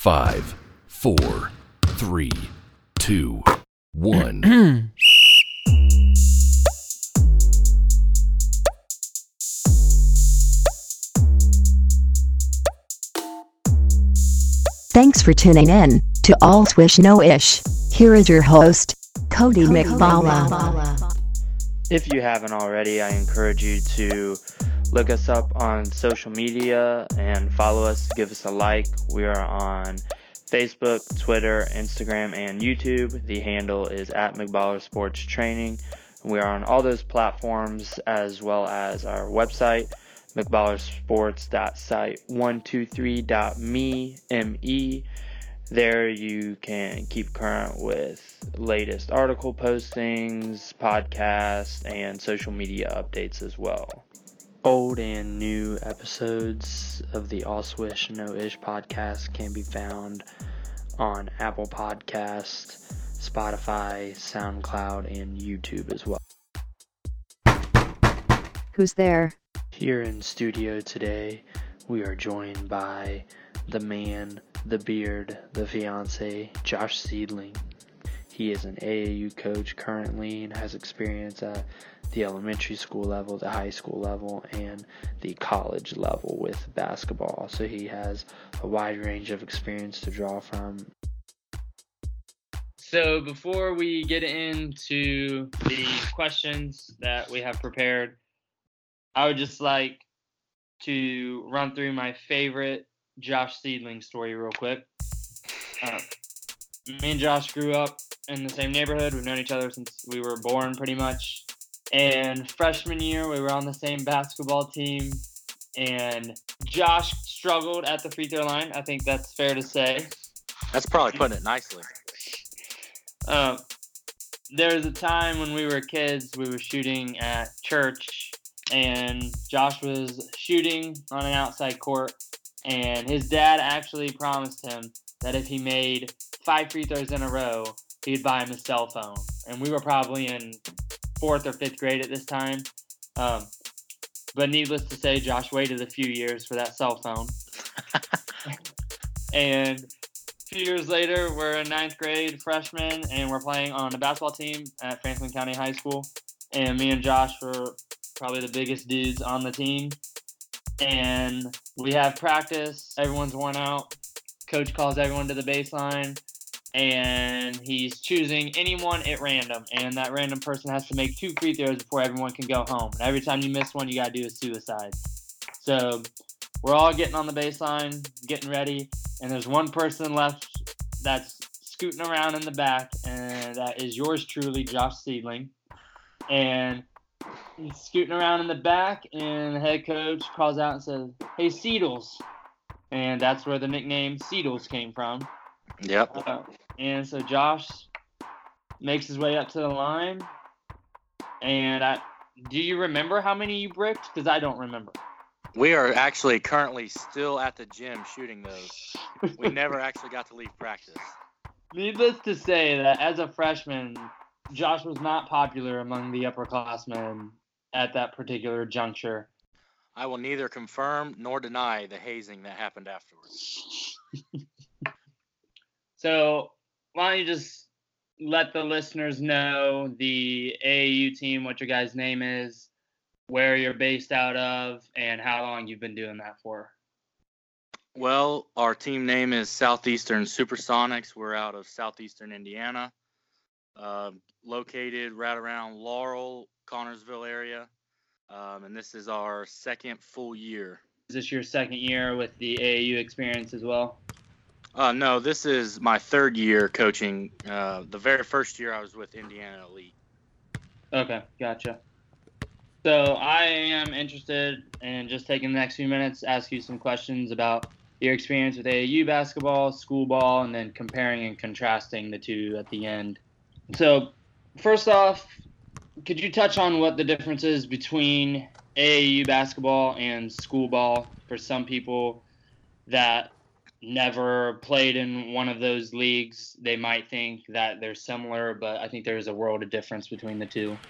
Five, four, three, two, one. Thanks for tuning in to All Swish No Ish. Here is your host, Cody McBalla. If you haven't already, I encourage you to look us up on social media and follow us, give us a like. We are on Facebook, Twitter, Instagram, and YouTube. The handle is at McBaller Sports Training. We are on all those platforms as well as our website, mcballersports.site123.me, M-E. There you can keep current with latest article postings, podcasts, and social media updates as well. Old and new episodes of the All Swish No Ish podcast can be found on Apple Podcast, Spotify, SoundCloud, and YouTube as well. Who's there? Here in studio today, we are joined by the man, the beard, the fiance, Josh Seedling. He is an AAU coach currently and has experience at the elementary school level, the high school level, and the college level with basketball. So he has a wide range of experience to draw from. So before we get into the questions that we have prepared, I would just like to run through my favorite Josh Seedling story real quick. Uh, me and Josh grew up in the same neighborhood. We've known each other since we were born, pretty much. And freshman year, we were on the same basketball team. And Josh struggled at the free throw line. I think that's fair to say. That's probably putting it nicely. Um, there was a time when we were kids, we were shooting at church, and Josh was shooting on an outside court, and his dad actually promised him that if he made five free throws in a row, he'd buy him a cell phone. And we were probably in fourth or fifth grade at this time. Um, but needless to say, Josh waited a few years for that cell phone. and a few years later, we're in ninth grade, freshmen, and we're playing on a basketball team at Franklin County High School. And me and Josh were probably the biggest dudes on the team. And we have practice. Everyone's worn out. Coach calls everyone to the baseline and he's choosing anyone at random, and that random person has to make two free throws before everyone can go home. And every time you miss one, you gotta do a suicide. So we're all getting on the baseline, getting ready, and there's one person left that's scooting around in the back, and that is yours truly, Josh Seedling. And he's scooting around in the back, and the head coach calls out and says, "Hey, Seedles," and that's where the nickname Seedles came from. Yep. Uh, and so Josh makes his way up to the line. And I, do you remember how many you bricked? Because I don't remember. We are actually currently still at the gym shooting those. We never actually got to leave practice. Needless to say that as a freshman, Josh was not popular among the upperclassmen at that particular juncture. I will neither confirm nor deny the hazing that happened afterwards. So why don't you just let the listeners know the AAU team, what your guys' name is, where you're based out of, and how long you've been doing that for? Well, our team name is Southeastern Supersonics. We're out of Southeastern Indiana, uh, located right around Laurel, Connersville area. Um, and this is our second full year. Is this your second year with the AAU experience as well? Uh, no, this is my third year coaching. Uh, the very first year I was with Indiana Elite. Okay, gotcha. So I am interested in just taking the next few minutes, ask you some questions about your experience with AAU basketball, school ball, and then comparing and contrasting the two at the end. So, first off, could you touch on what the difference is between AAU basketball and school ball for some people that never played in one of those leagues? They might think that they're similar, but I think there's a world of difference between the two.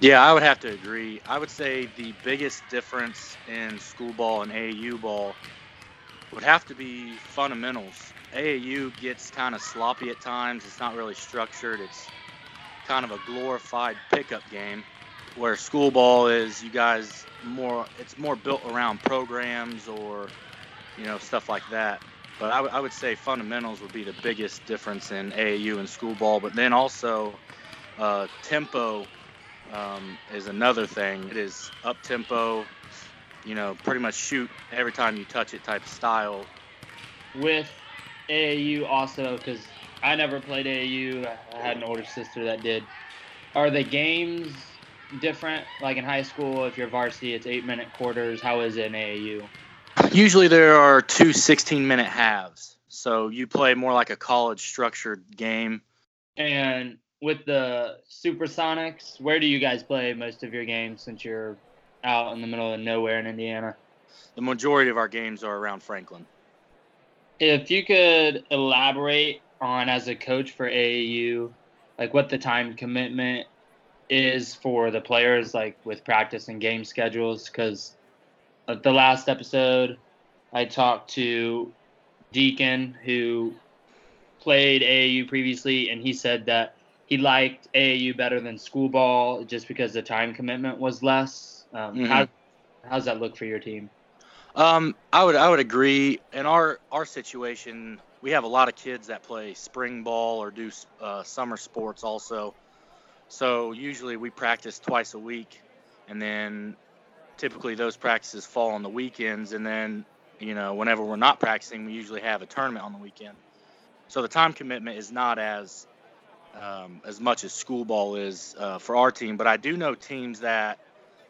Yeah, I would have to agree. I would say the biggest difference in school ball and AAU ball would have to be fundamentals. AAU gets kind of sloppy at times. It's not really structured. It's kind of a glorified pickup game where school ball is you guys more it's more built around programs or you know stuff like that but I, w- I would say fundamentals would be the biggest difference in aau and school ball but then also uh, tempo um, is another thing it is up tempo you know pretty much shoot every time you touch it type style with AAU also because I never played AAU. I had an older sister that did. Are the games different? Like in high school, if you're varsity, it's eight minute quarters. How is it in AAU? Usually there are two 16 minute halves. So you play more like a college structured game. And with the Supersonics, where do you guys play most of your games since you're out in the middle of nowhere in Indiana? The majority of our games are around Franklin. If you could elaborate on as a coach for AAU, like what the time commitment is for the players, like with practice and game schedules, because the last episode I talked to Deacon who played AAU previously, and he said that he liked AAU better than school ball just because the time commitment was less. Um, Mhm. How how's that look for your team? Um, I would I would agree. In our our situation, we have a lot of kids that play spring ball or do uh, summer sports also. So usually we practice twice a week, and then typically those practices fall on the weekends. And then you know whenever we're not practicing, we usually have a tournament on the weekend. So the time commitment is not as um, as much as school ball is uh, for our team. But I do know teams that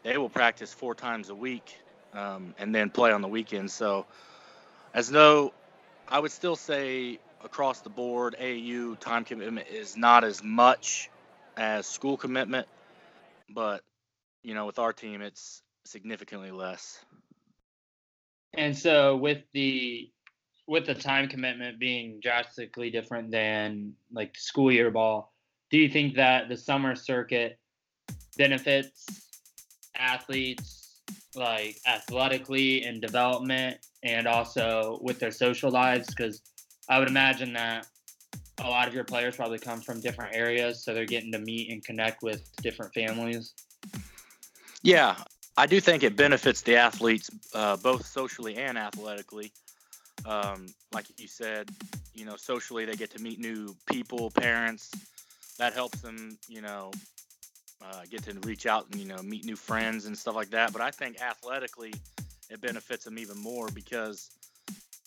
they will practice four times a week um, and then play on the weekends. So, as no, I would still say across the board, AU time commitment is not as much as school commitment, but you know, with our team, it's significantly less. And so with the with the time commitment being drastically different than like school year ball, do you think that the summer circuit benefits athletes like athletically in development and also with their social lives? Because I would imagine that a lot of your players probably come from different areas, so they're getting to meet and connect with different families. Yeah, I do think it benefits the athletes uh, both socially and athletically. Um, like you said, you know, socially they get to meet new people, parents. That helps them, you know, uh, get to reach out and you know meet new friends and stuff like that. But I think athletically, it benefits them even more because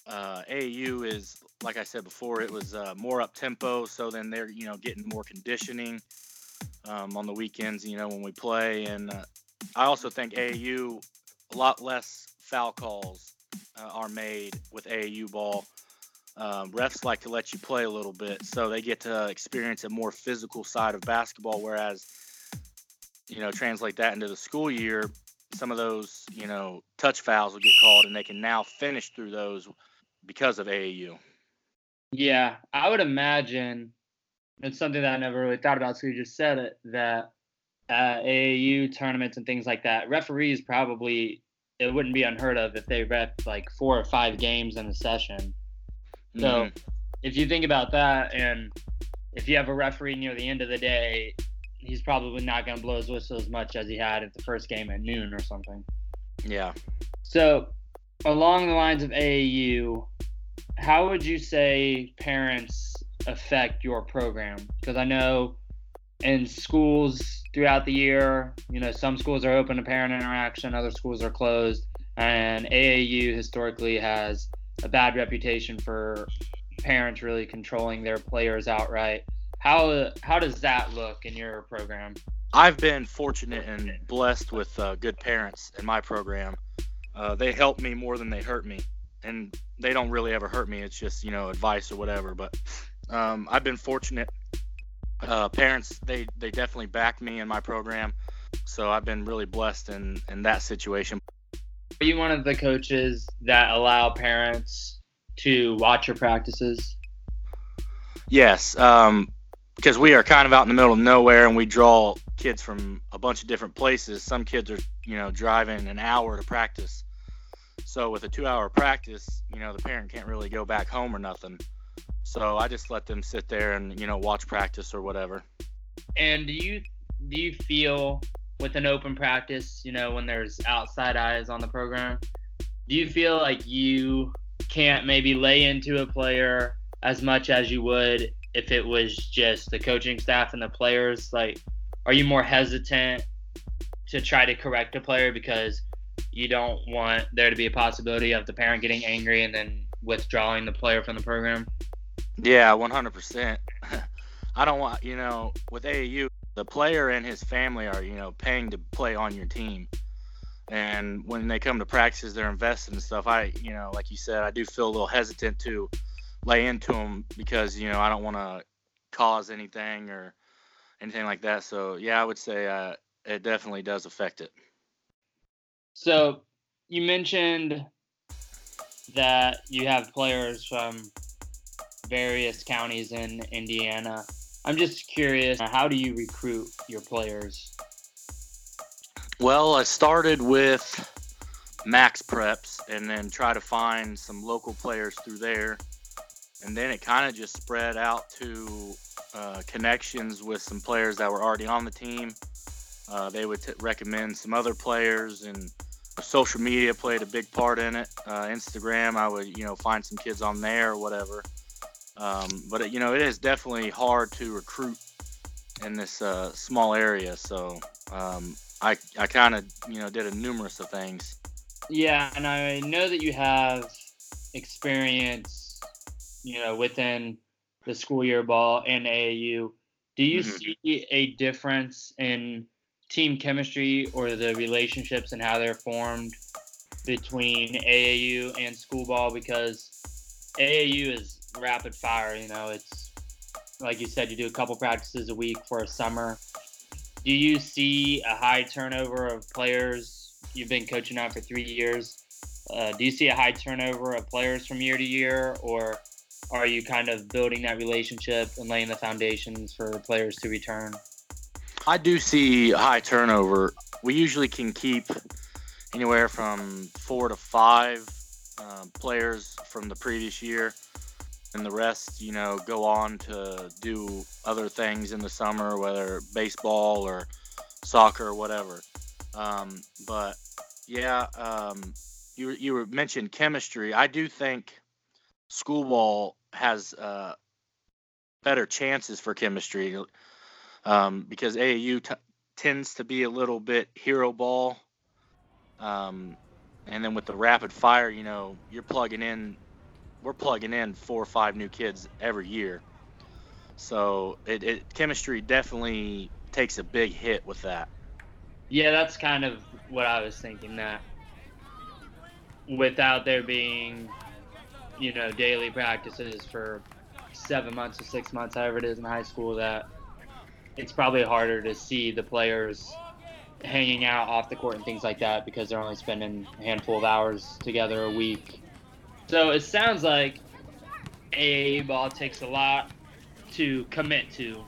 uh, AAU is, like I said before, it was uh, more up tempo. So then they're you know getting more conditioning um, on the weekends. You know when we play, and uh, I also think AAU a lot less foul calls uh, are made with AAU ball. Um, refs like to let you play a little bit, so they get to experience a more physical side of basketball. Whereas, you know, translate that into the school year, some of those, you know, touch fouls will get called, and they can now finish through those because of AAU. Yeah, I would imagine it's something that I never really thought about. So you just said it that uh, AAU tournaments and things like that, referees probably it wouldn't be unheard of if they ref like four or five games in a session. So Mhm. if you think about that, and if you have a referee near the end of the day, he's probably not going to blow his whistle as much as he had at the first game at noon or something. yeah, So, along the lines of AAU, how would you say parents affect your program? Because I know in schools throughout the year, you know, some schools are open to parent interaction, other schools are closed, and AAU historically has a bad reputation for parents really controlling their players outright. How how does that look in your program? I've been fortunate and blessed with uh, good parents in my program. Uh, they help me more than they hurt me, and they don't really ever hurt me. It's just you know advice or whatever. But um, I've been fortunate. Uh, parents, they they definitely back me in my program, so I've been really blessed in in that situation. Are you one of the coaches that allow parents to watch your practices? Yes, um, because we are kind of out in the middle of nowhere, and we draw kids from a bunch of different places. Some kids are, you know, driving an hour to practice. So with a two-hour practice, you know, the parent can't really go back home or nothing. So I just let them sit there and you know watch practice or whatever. And do you do you feel with an open practice, you know, when there's outside eyes on the program, do you feel like you can't maybe lay into a player as much as you would if it was just the coaching staff and the players? Like, are you more hesitant to try to correct a player because you don't want there to be a possibility of the parent getting angry and then withdrawing the player from the program? Yeah, 100%. I don't want, you know, with AAU, the player and his family are, you know, paying to play on your team. And when they come to practices, they're invested and stuff. I, you know, like you said, I do feel a little hesitant to lay into them because, you know, I don't want to cause anything or anything like that. So, yeah, I would say uh, it definitely does affect it. So, you mentioned that you have players from various counties in Indiana. I'm just curious, how do you recruit your players? Well, I started with MaxPreps and then try to find some local players through there. And then it kind of just spread out to uh, connections with some players that were already on the team. Uh, they would t- recommend some other players, and social media played a big part in it. Uh, Instagram, I would you know find some kids on there or whatever. Um, but it, you know, it is definitely hard to recruit in this uh, small area. So um, I, I kind of you know did a numerous of things. Yeah, and I know that you have experience, you know, within the school year ball and AAU. Do you Mhm. see a difference in team chemistry or the relationships and how they're formed between AAU and school ball? Because AAU is rapid fire. You know, it's like you said, you do a couple practices a week for a summer. Do you see a high turnover of players? You've been coaching now for three years. Uh, do you see a high turnover of players from year to year, or are you kind of building that relationship and laying the foundations for players to return? I do see high turnover. We usually can keep anywhere from four to five um, players from the previous year, and the rest, you know, go on to do other things in the summer, whether baseball or soccer or whatever. Um, but yeah, um, you you mentioned chemistry. I do think school ball has uh, better chances for chemistry um, because AAU t- tends to be a little bit hero ball. Um, and then with the rapid fire, you know, you're plugging in, we're plugging in four or five new kids every year. So it, it chemistry definitely takes a big hit with that. Yeah, that's kind of what I was thinking. That without there being, you know, daily practices for seven months or six months, however it is in high school, that it's probably harder to see the players hanging out off the court and things like that because they're only spending a handful of hours together a week. So it sounds like AAA ball takes a lot to commit to.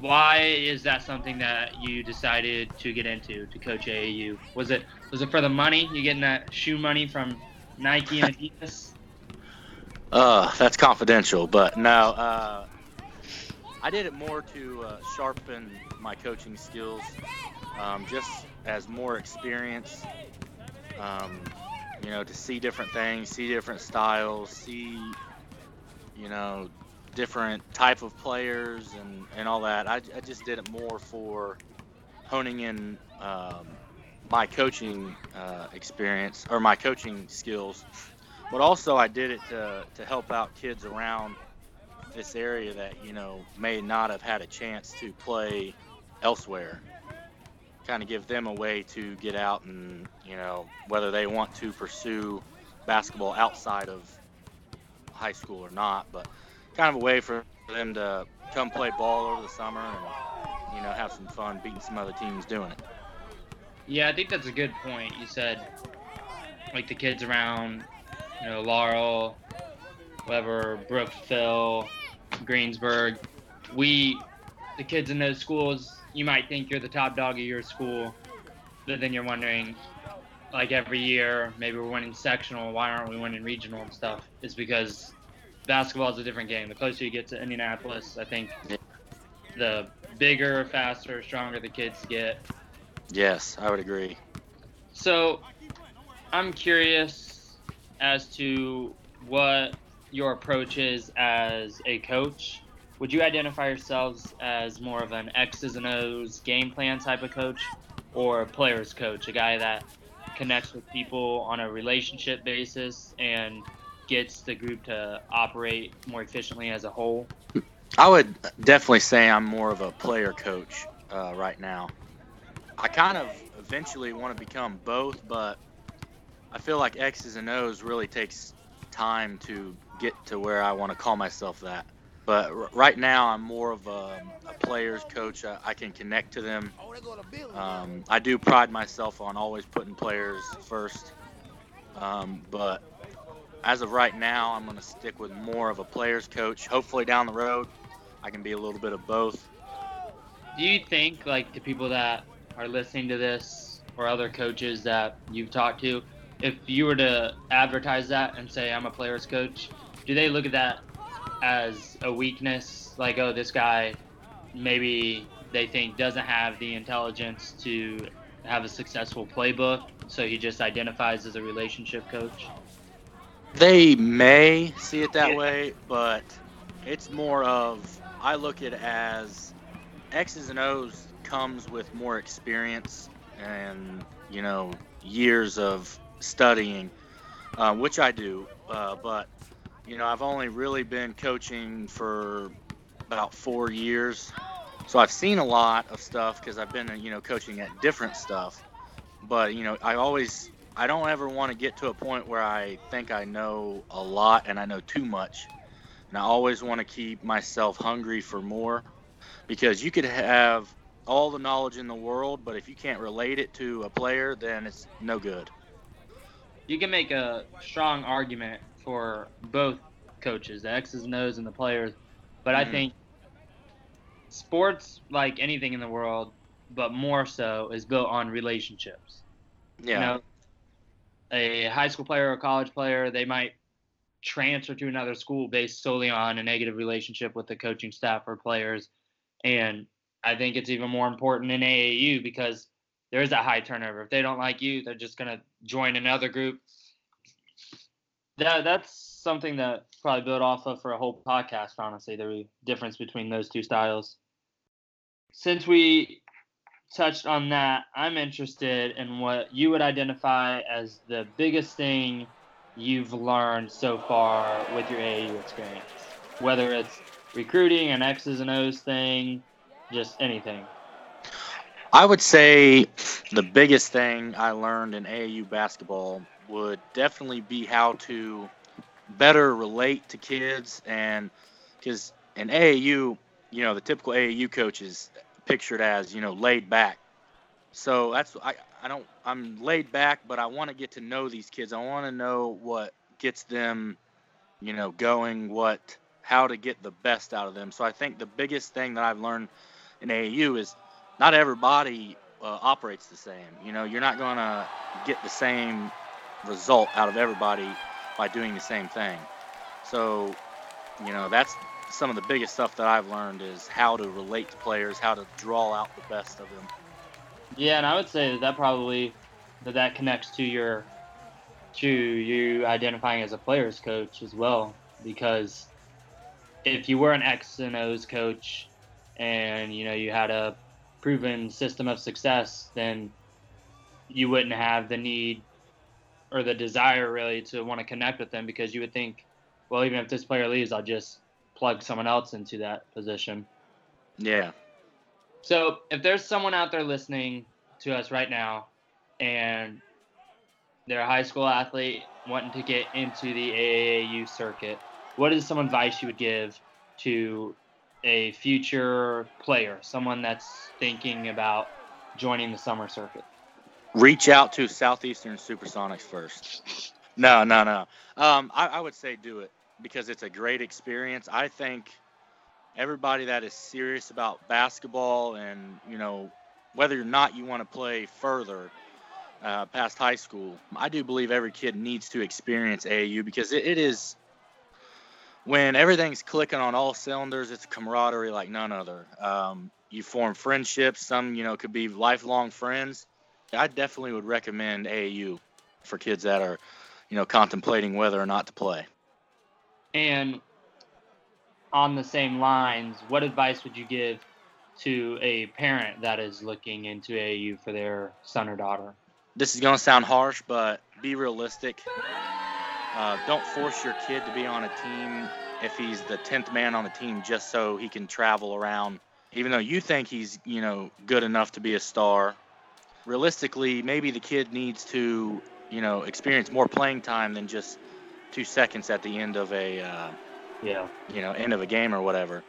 Why is that something that you decided to get into to coach AAU? Was it was it for the money? You getting that shoe money from Nike and Adidas? Uh, that's confidential, but no, uh, I did it more to uh, sharpen my coaching skills, um, just as more experience. Um, you know, to see different things, see different styles, see, you know, different type of players and, and all that. I, I just did it more for honing in um, my coaching uh, experience or my coaching skills but also I did it to, to help out kids around this area that you know may not have had a chance to play elsewhere. Kind of give them a way to get out and you know whether they want to pursue basketball outside of high school or not, but kind of a way for them to come play ball over the summer and you know have some fun beating some other teams doing it. Yeah, I think that's a good point. You said like the kids around, you know, Laurel, whatever, Brookville, Greensburg. We, the kids in those schools, you might think you're the top dog of your school, but then you're wondering, like every year, maybe we're winning sectional. Why aren't we winning regional and stuff? Is because basketball is a different game. The closer you get to Indianapolis, I think the bigger, faster, stronger the kids get. Yes, I would agree. So, I'm curious as to what your approach is as a coach. Would you identify yourselves as more of an X's and O's game plan type of coach or a player's coach, a guy that connects with people on a relationship basis and gets the group to operate more efficiently as a whole? I would definitely say I'm more of a player coach uh, right now. I kind of eventually want to become both, but I feel like X's and O's really takes time to get to where I want to call myself that. But r- right now, I'm more of a, a player's coach. I, I can connect to them. Um, I do pride myself on always putting players first. Um, but as of right now, I'm going to stick with more of a player's coach. Hopefully, down the road, I can be a little bit of both. Do you think, like, the people that are listening to this or other coaches that you've talked to, if you were to advertise that and say, I'm a player's coach, do they look at that as a weakness? Like, oh, this guy maybe they think doesn't have the intelligence to have a successful playbook, so he just identifies as a relationship coach? They may see it that Yeah. way, but it's more of I look at it as X's and O's comes with more experience and you know years of studying, uh, which I do. Uh, but you know I've only really been coaching for about four years, so I've seen a lot of stuff because I've been you know coaching at different stuff. But you know I always I don't ever want to get to a point where I think I know a lot and I know too much. And I always want to keep myself hungry for more because you could have all the knowledge in the world, but if you can't relate it to a player, then it's no good. you can make a strong argument for both coaches, the X's and O's and the players. But I Mhm. think sports, like anything in the world, but more so, is built on relationships. Yeah. You know, a high school player or college player, they might transfer to another school based solely on a negative relationship with the coaching staff or players. And I think it's even more important in AAU because there is a high turnover. If they don't like you, they're just gonna join another group. That that's something that probably build off of for a whole podcast. Honestly, the difference between those two styles. Since we touched on that, I'm interested in what you would identify as the biggest thing you've learned so far with your AAU experience. Whether it's recruiting, an X's and O's thing, just anything. I would say the biggest thing I learned in AAU basketball would definitely be how to better relate to kids and because in AAU, you know, the typical AAU coach is pictured as, you know, laid back. So that's I I don't I'm laid back, but I want to get to know these kids. I want to know what gets them, you know, going, what how to get the best out of them. So I think the biggest thing that I've learned in AAU is not everybody uh, operates the same. You know, you're not going to get the same result out of everybody by doing the same thing. So, you know, that's some of the biggest stuff that I've learned is how to relate to players, how to draw out the best of them. Yeah, and I would say that, that probably that that connects to your to you identifying as a player's coach as well because if you were an X and O's coach and you know you had a proven system of success, then you wouldn't have the need or the desire really to want to connect with them because you would think, well, even if this player leaves, I'll just plug someone else into that position. Yeah. So, if there's someone out there listening to us right now and they're a high school athlete wanting to get into the AAU circuit, what is some advice you would give to a future player, someone that's thinking about joining the summer circuit? Reach out to Southeastern Supersonics first. No, no, no. Um, I, I would say do it because it's a great experience. I think everybody that is serious about basketball and you know whether or not you want to play further, uh, past high school. I do believe every kid needs to experience AAU because it, it is when everything's clicking on all cylinders. It's camaraderie like none other. Um, you form friendships. Some you know could be lifelong friends. I definitely would recommend AAU for kids that are you know contemplating whether or not to play. And on the same lines, what advice would you give to a parent that is looking into AAU for their son or daughter? This is going to sound harsh, but be realistic. Uh, don't force your kid to be on a team if he's the 10th man on the team just so he can travel around. Even though you think he's, you know, good enough to be a star, realistically, maybe the kid needs to, you know, experience more playing time than just two seconds at the end of a, uh, Yeah. you know, end of a game or whatever.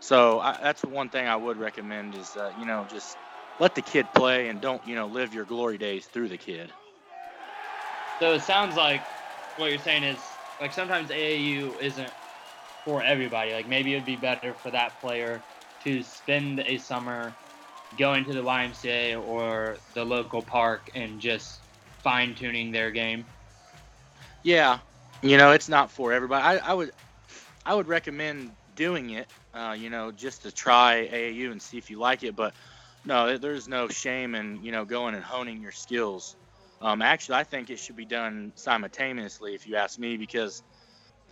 So I, that's one thing I would recommend is, uh, you know, just let the kid play and don't, you know, live your glory days through the kid. So it sounds like what you're saying is like sometimes AAU isn't for everybody. Like maybe it'd be better for that player to spend a summer going to the YMCA or the local park and just fine tuning their game. Yeah, you know, it's not for everybody. I, I would, I would recommend doing it. Uh, you know, just to try AAU and see if you like it. But no, there's no shame in you know going and honing your skills. Um, actually, I think it should be done simultaneously, if you ask me, because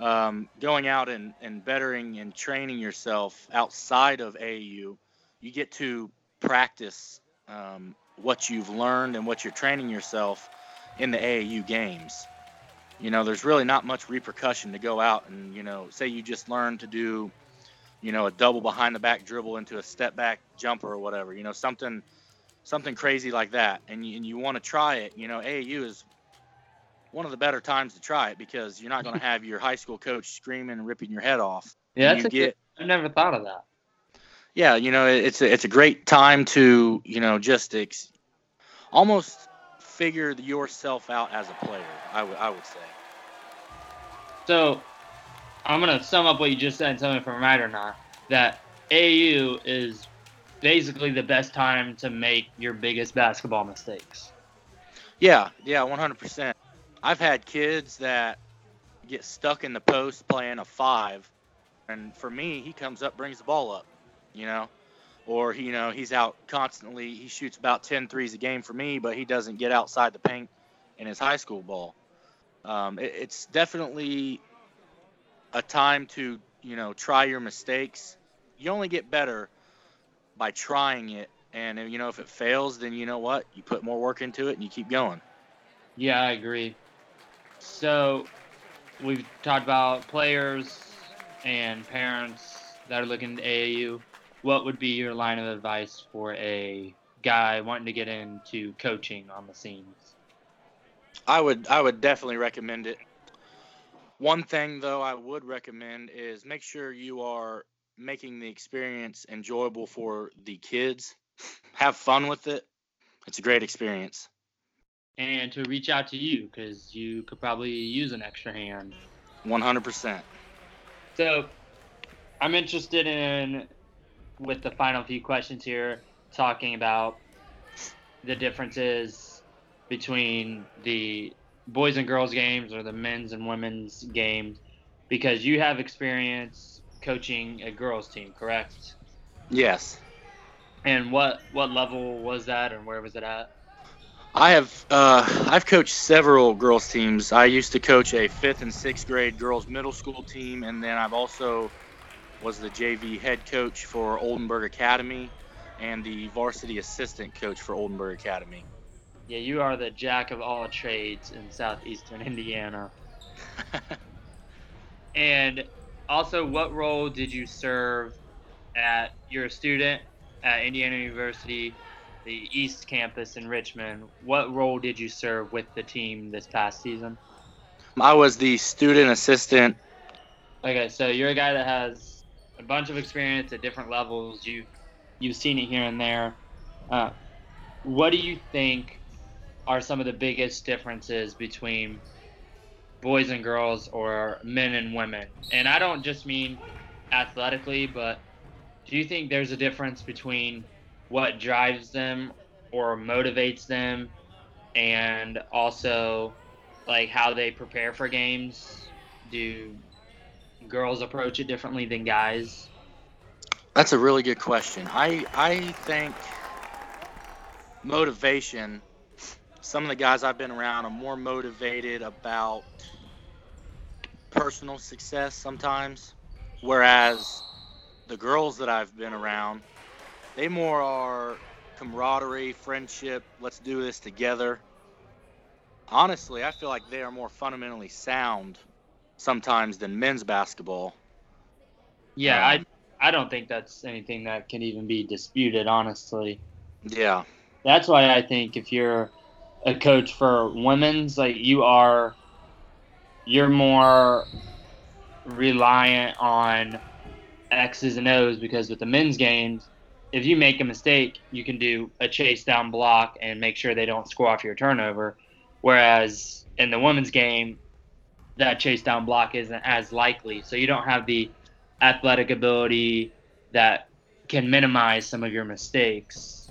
um, going out and, and bettering and training yourself outside of AAU, you get to practice um, what you've learned and what you're training yourself in the AAU games. You know there's really not much repercussion to go out and you know say you just learned to do you know a double behind the back dribble into a step back jumper or whatever you know something something crazy like that. And you, and you want to try it you know AAU is one of the better times to try it because you're not going to have your high school coach screaming and ripping your head off. Yeah, you that's a get good, I never thought of that. Yeah you know it's a, it's a great time to you know just ex- almost figure yourself out as a player I would I would say So I'm gonna sum up what you just said and tell me if I'm right or not. That AU is basically the best time to make your biggest basketball mistakes. Yeah, yeah, 100%. I've had kids that get stuck in the post playing a five, and for me, he comes up, brings the ball up, you know, or you know he's out constantly. He shoots about 10 threes a game for me, but he doesn't get outside the paint in his high school ball. Um, it, it's definitely a time to you know try your mistakes. You only get better by trying it and you know, if it fails, then you know what? You put more work into it and you keep going. Yeah, I agree. So we've talked about players and parents that are looking to AAU. What would be your line of advice for a guy wanting to get into coaching on the scenes? I would I would definitely recommend it. One thing though I would recommend is make sure you are making the experience enjoyable for the kids. Have fun with it. It's a great experience. And to reach out to you because you could probably use an extra hand. 100%. So I'm interested in, with the final few questions here, talking about the differences between the boys and girls games or the men's and women's games because you have experience coaching a girls team, correct? Yes. And what what level was that and where was it at? I have uh, I've coached several girls teams. I used to coach a fifth and sixth grade girls middle school team, and then I've also was the JV head coach for Oldenburg Academy and the varsity assistant coach for Oldenburg Academy. Yeah, you are the jack of all trades in southeastern Indiana. And also, what role did you serve at your student at Indiana University, the East Campus in Richmond? What role did you serve with the team this past season? I was the student assistant. Okay, so you're a guy that has a bunch of experience at different levels. You you've seen it here and there. Uh, what do you think are some of the biggest differences between boys and girls or men and women? And I don't just mean athletically, but do you think there's a difference between what drives them or motivates them and also like how they prepare for games. Do girls approach it differently than guys? That's a really good question. I I think motivation. Some of the guys I've been around are more motivated about personal success sometimes, whereas the girls that I've been around, they more are camaraderie, friendship. Let's do this together. Honestly, I feel like they are more fundamentally sound sometimes than men's basketball. Yeah, Um, I I don't think that's anything that can even be disputed, honestly. Yeah. That's why I think if you're a coach for women's, like you are, you're more reliant on X's and O's because with the men's games, if you make a mistake, you can do a chase down block and make sure they don't score off your turnover. Whereas in the women's game, that chase down block isn't as likely. So you don't have the athletic ability that can minimize some of your mistakes.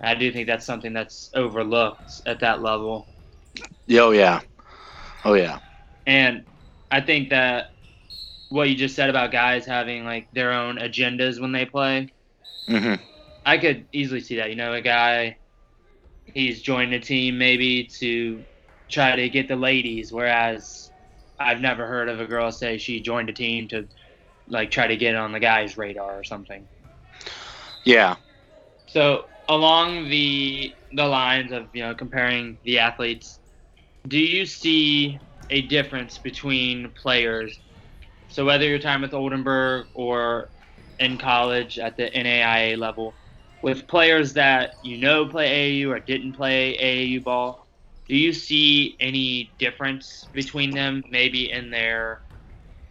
I do think that's something that's overlooked at that level. Oh yeah. Oh yeah. And I think that what you just said about guys having like their own agendas when they play, Mhm. I could easily see that. You know, a guy he's joined a team maybe to try to get the ladies, whereas I've never heard of a girl say she joined a team to like try to get on the guy's radar or something. Yeah. So along the the lines of you know comparing the athletes, do you see a difference between players? So whether you're time with Oldenburg or in college at the NAIA level, with players that you know play AAU or didn't play AAU ball, do you see any difference between them? Maybe in their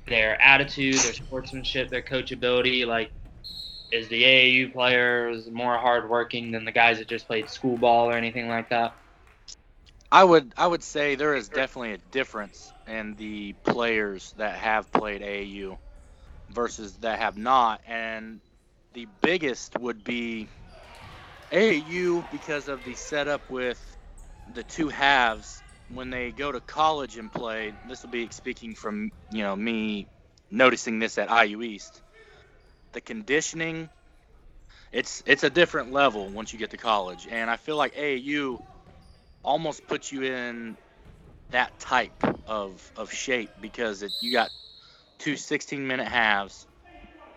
their attitude, their sportsmanship, their coachability, like is the AAU players more hardworking than the guys that just played school ball or anything like that? I would I would say there is definitely a difference in the players that have played AAU versus that have not, and the biggest would be AAU because of the setup with the two halves. When they go to college and play, this will be speaking from you know me noticing this at IU East. The conditioning, it's it's a different level once you get to college, and I feel like AAU almost puts you in that type of, of shape because it, you got two 16 minute halves,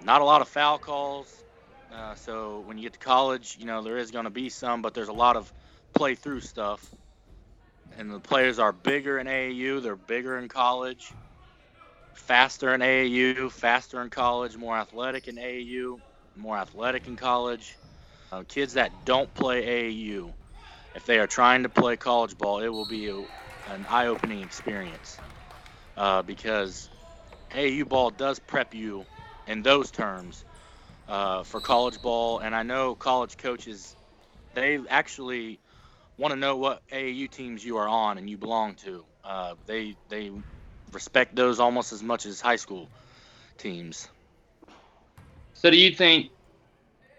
not a lot of foul calls. Uh, so when you get to college, you know, there is going to be some, but there's a lot of play through stuff. And the players are bigger in AAU, they're bigger in college, faster in AAU, faster in college, more athletic in AAU, more athletic in college. Uh, kids that don't play AAU, if they are trying to play college ball, it will be a, an eye-opening experience uh, because AAU ball does prep you in those terms uh, for college ball. And I know college coaches, they actually want to know what AAU teams you are on and you belong to. Uh, they they respect those almost as much as high school teams. So do you think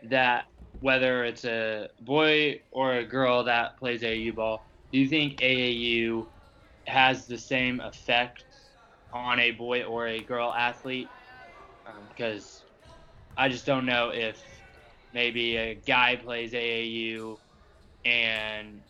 that whether it's a boy or a girl that plays AAU ball, do you think AAU has the same effect on a boy or a girl athlete? Because I just don't know if maybe a guy plays AAU and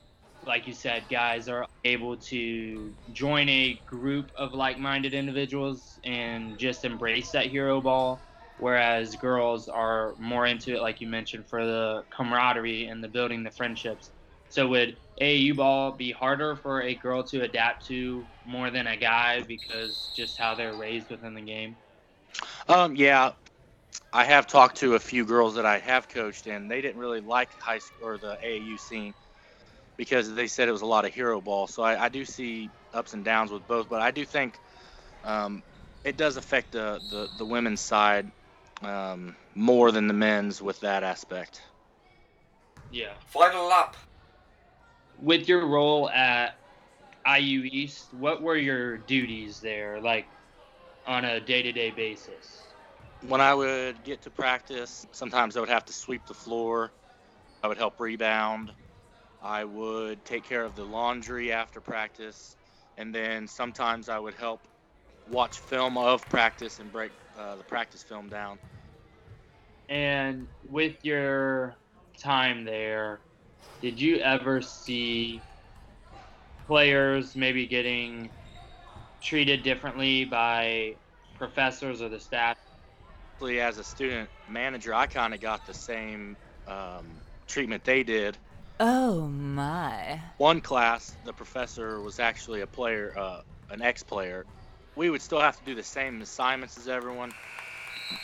like you said, guys are able to join a group of like-minded individuals and just embrace that hero ball whereas girls are more into it, like you mentioned, for the camaraderie and the building the friendships. So would AAU ball be harder for a girl to adapt to more than a guy because just how they're raised within the game? Um, yeah, I have talked to a few girls that I have coached, and they didn't really like high school or the AAU scene because they said it was a lot of hero ball. So I, I do see ups and downs with both, but I do think um, it does affect the, the, the women's side um, more than the men's with that aspect. Yeah. Final lap. With your role at IU East, what were your duties there, like on a day-to-day basis? When I would get to practice, sometimes I would have to sweep the floor. I would help rebound. I would take care of the laundry after practice, and then sometimes I would help watch film of practice and break uh, the practice film down. And with your time there, did you ever see players maybe getting treated differently by professors or the staff? As a student manager, I kind of got the same um, treatment they did. Oh my. One class, the professor was actually a player, uh, an ex-player. We would still have to do the same assignments as everyone,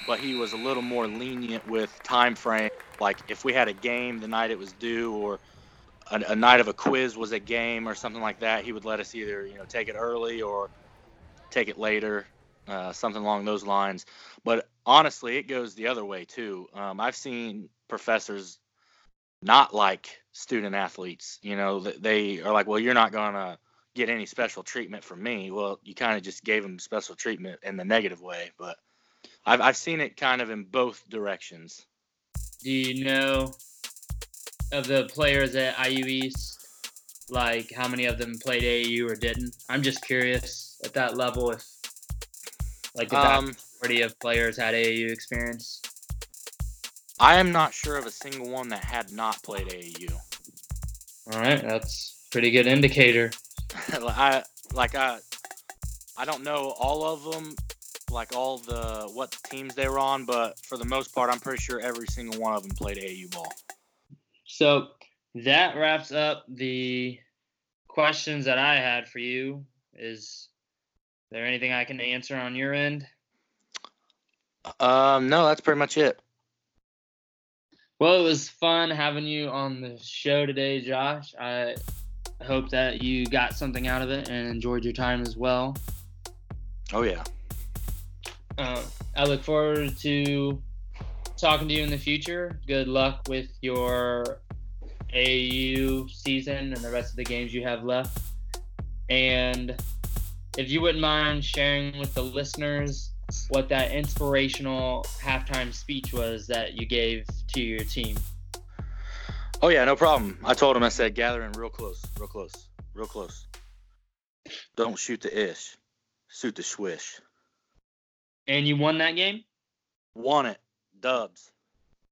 but he was a little more lenient with time frame. Like if we had a game the night it was due, or a, a night of a quiz was a game or something like that, he would let us either you know take it early or take it later, uh, something along those lines. But honestly, it goes the other way too. Um, I've seen professors not like student athletes. You know, they are like, well, you're not gonna get any special treatment from me. Well, you kind of just gave them special treatment in the negative way, but I've I've seen it kind of in both directions. Do you know of the players at IU East? Like how many of them played AAU or didn't? I'm just curious at that level if like the Um, majority of players had AAU experience. I am not sure of a single one that had not played AAU. All right, that's pretty good indicator. I like I I don't know all of them, like all the what teams they were on, but for the most part, I'm pretty sure every single one of them played AAU ball. So that wraps up the questions that I had for you. Is there anything I can answer on your end? Um, no, that's pretty much it. Well, it was fun having you on the show today, Josh. I hope that you got something out of it and enjoyed your time as well. Oh yeah. Uh, I look forward to talking to you in the future. Good luck with your AU season and the rest of the games you have left. And if you wouldn't mind sharing with the listeners what that inspirational halftime speech was that you gave to your team. Oh yeah, no problem. I told him I said gather in real close, real close, real close. Don't shoot the ish, shoot the swish. And you won that game? Won it, dubs.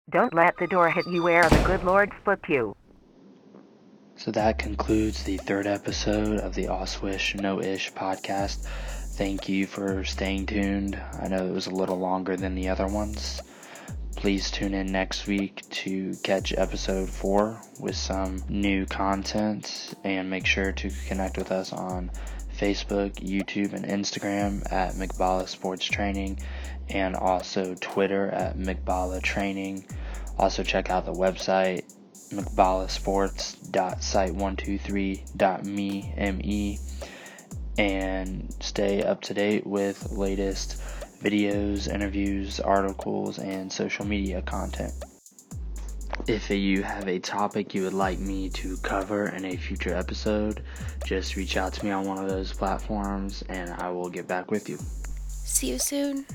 Don't let the door hit you where the good Lord split you. So that concludes the third episode of the Oswish No Ish podcast. Thank you for staying tuned. I know it was a little longer than the other ones. Please tune in next week to catch episode four with some new content and make sure to connect with us on Facebook, YouTube, and Instagram at McBalla Sports Training and also Twitter at McBalla Training. Also check out the website mcballasports.site123.me me and stay up to date with latest videos, interviews, articles, and social media content. If you have a topic you would like me to cover in a future episode, just reach out to me on one of those platforms and I will get back with you. See you soon.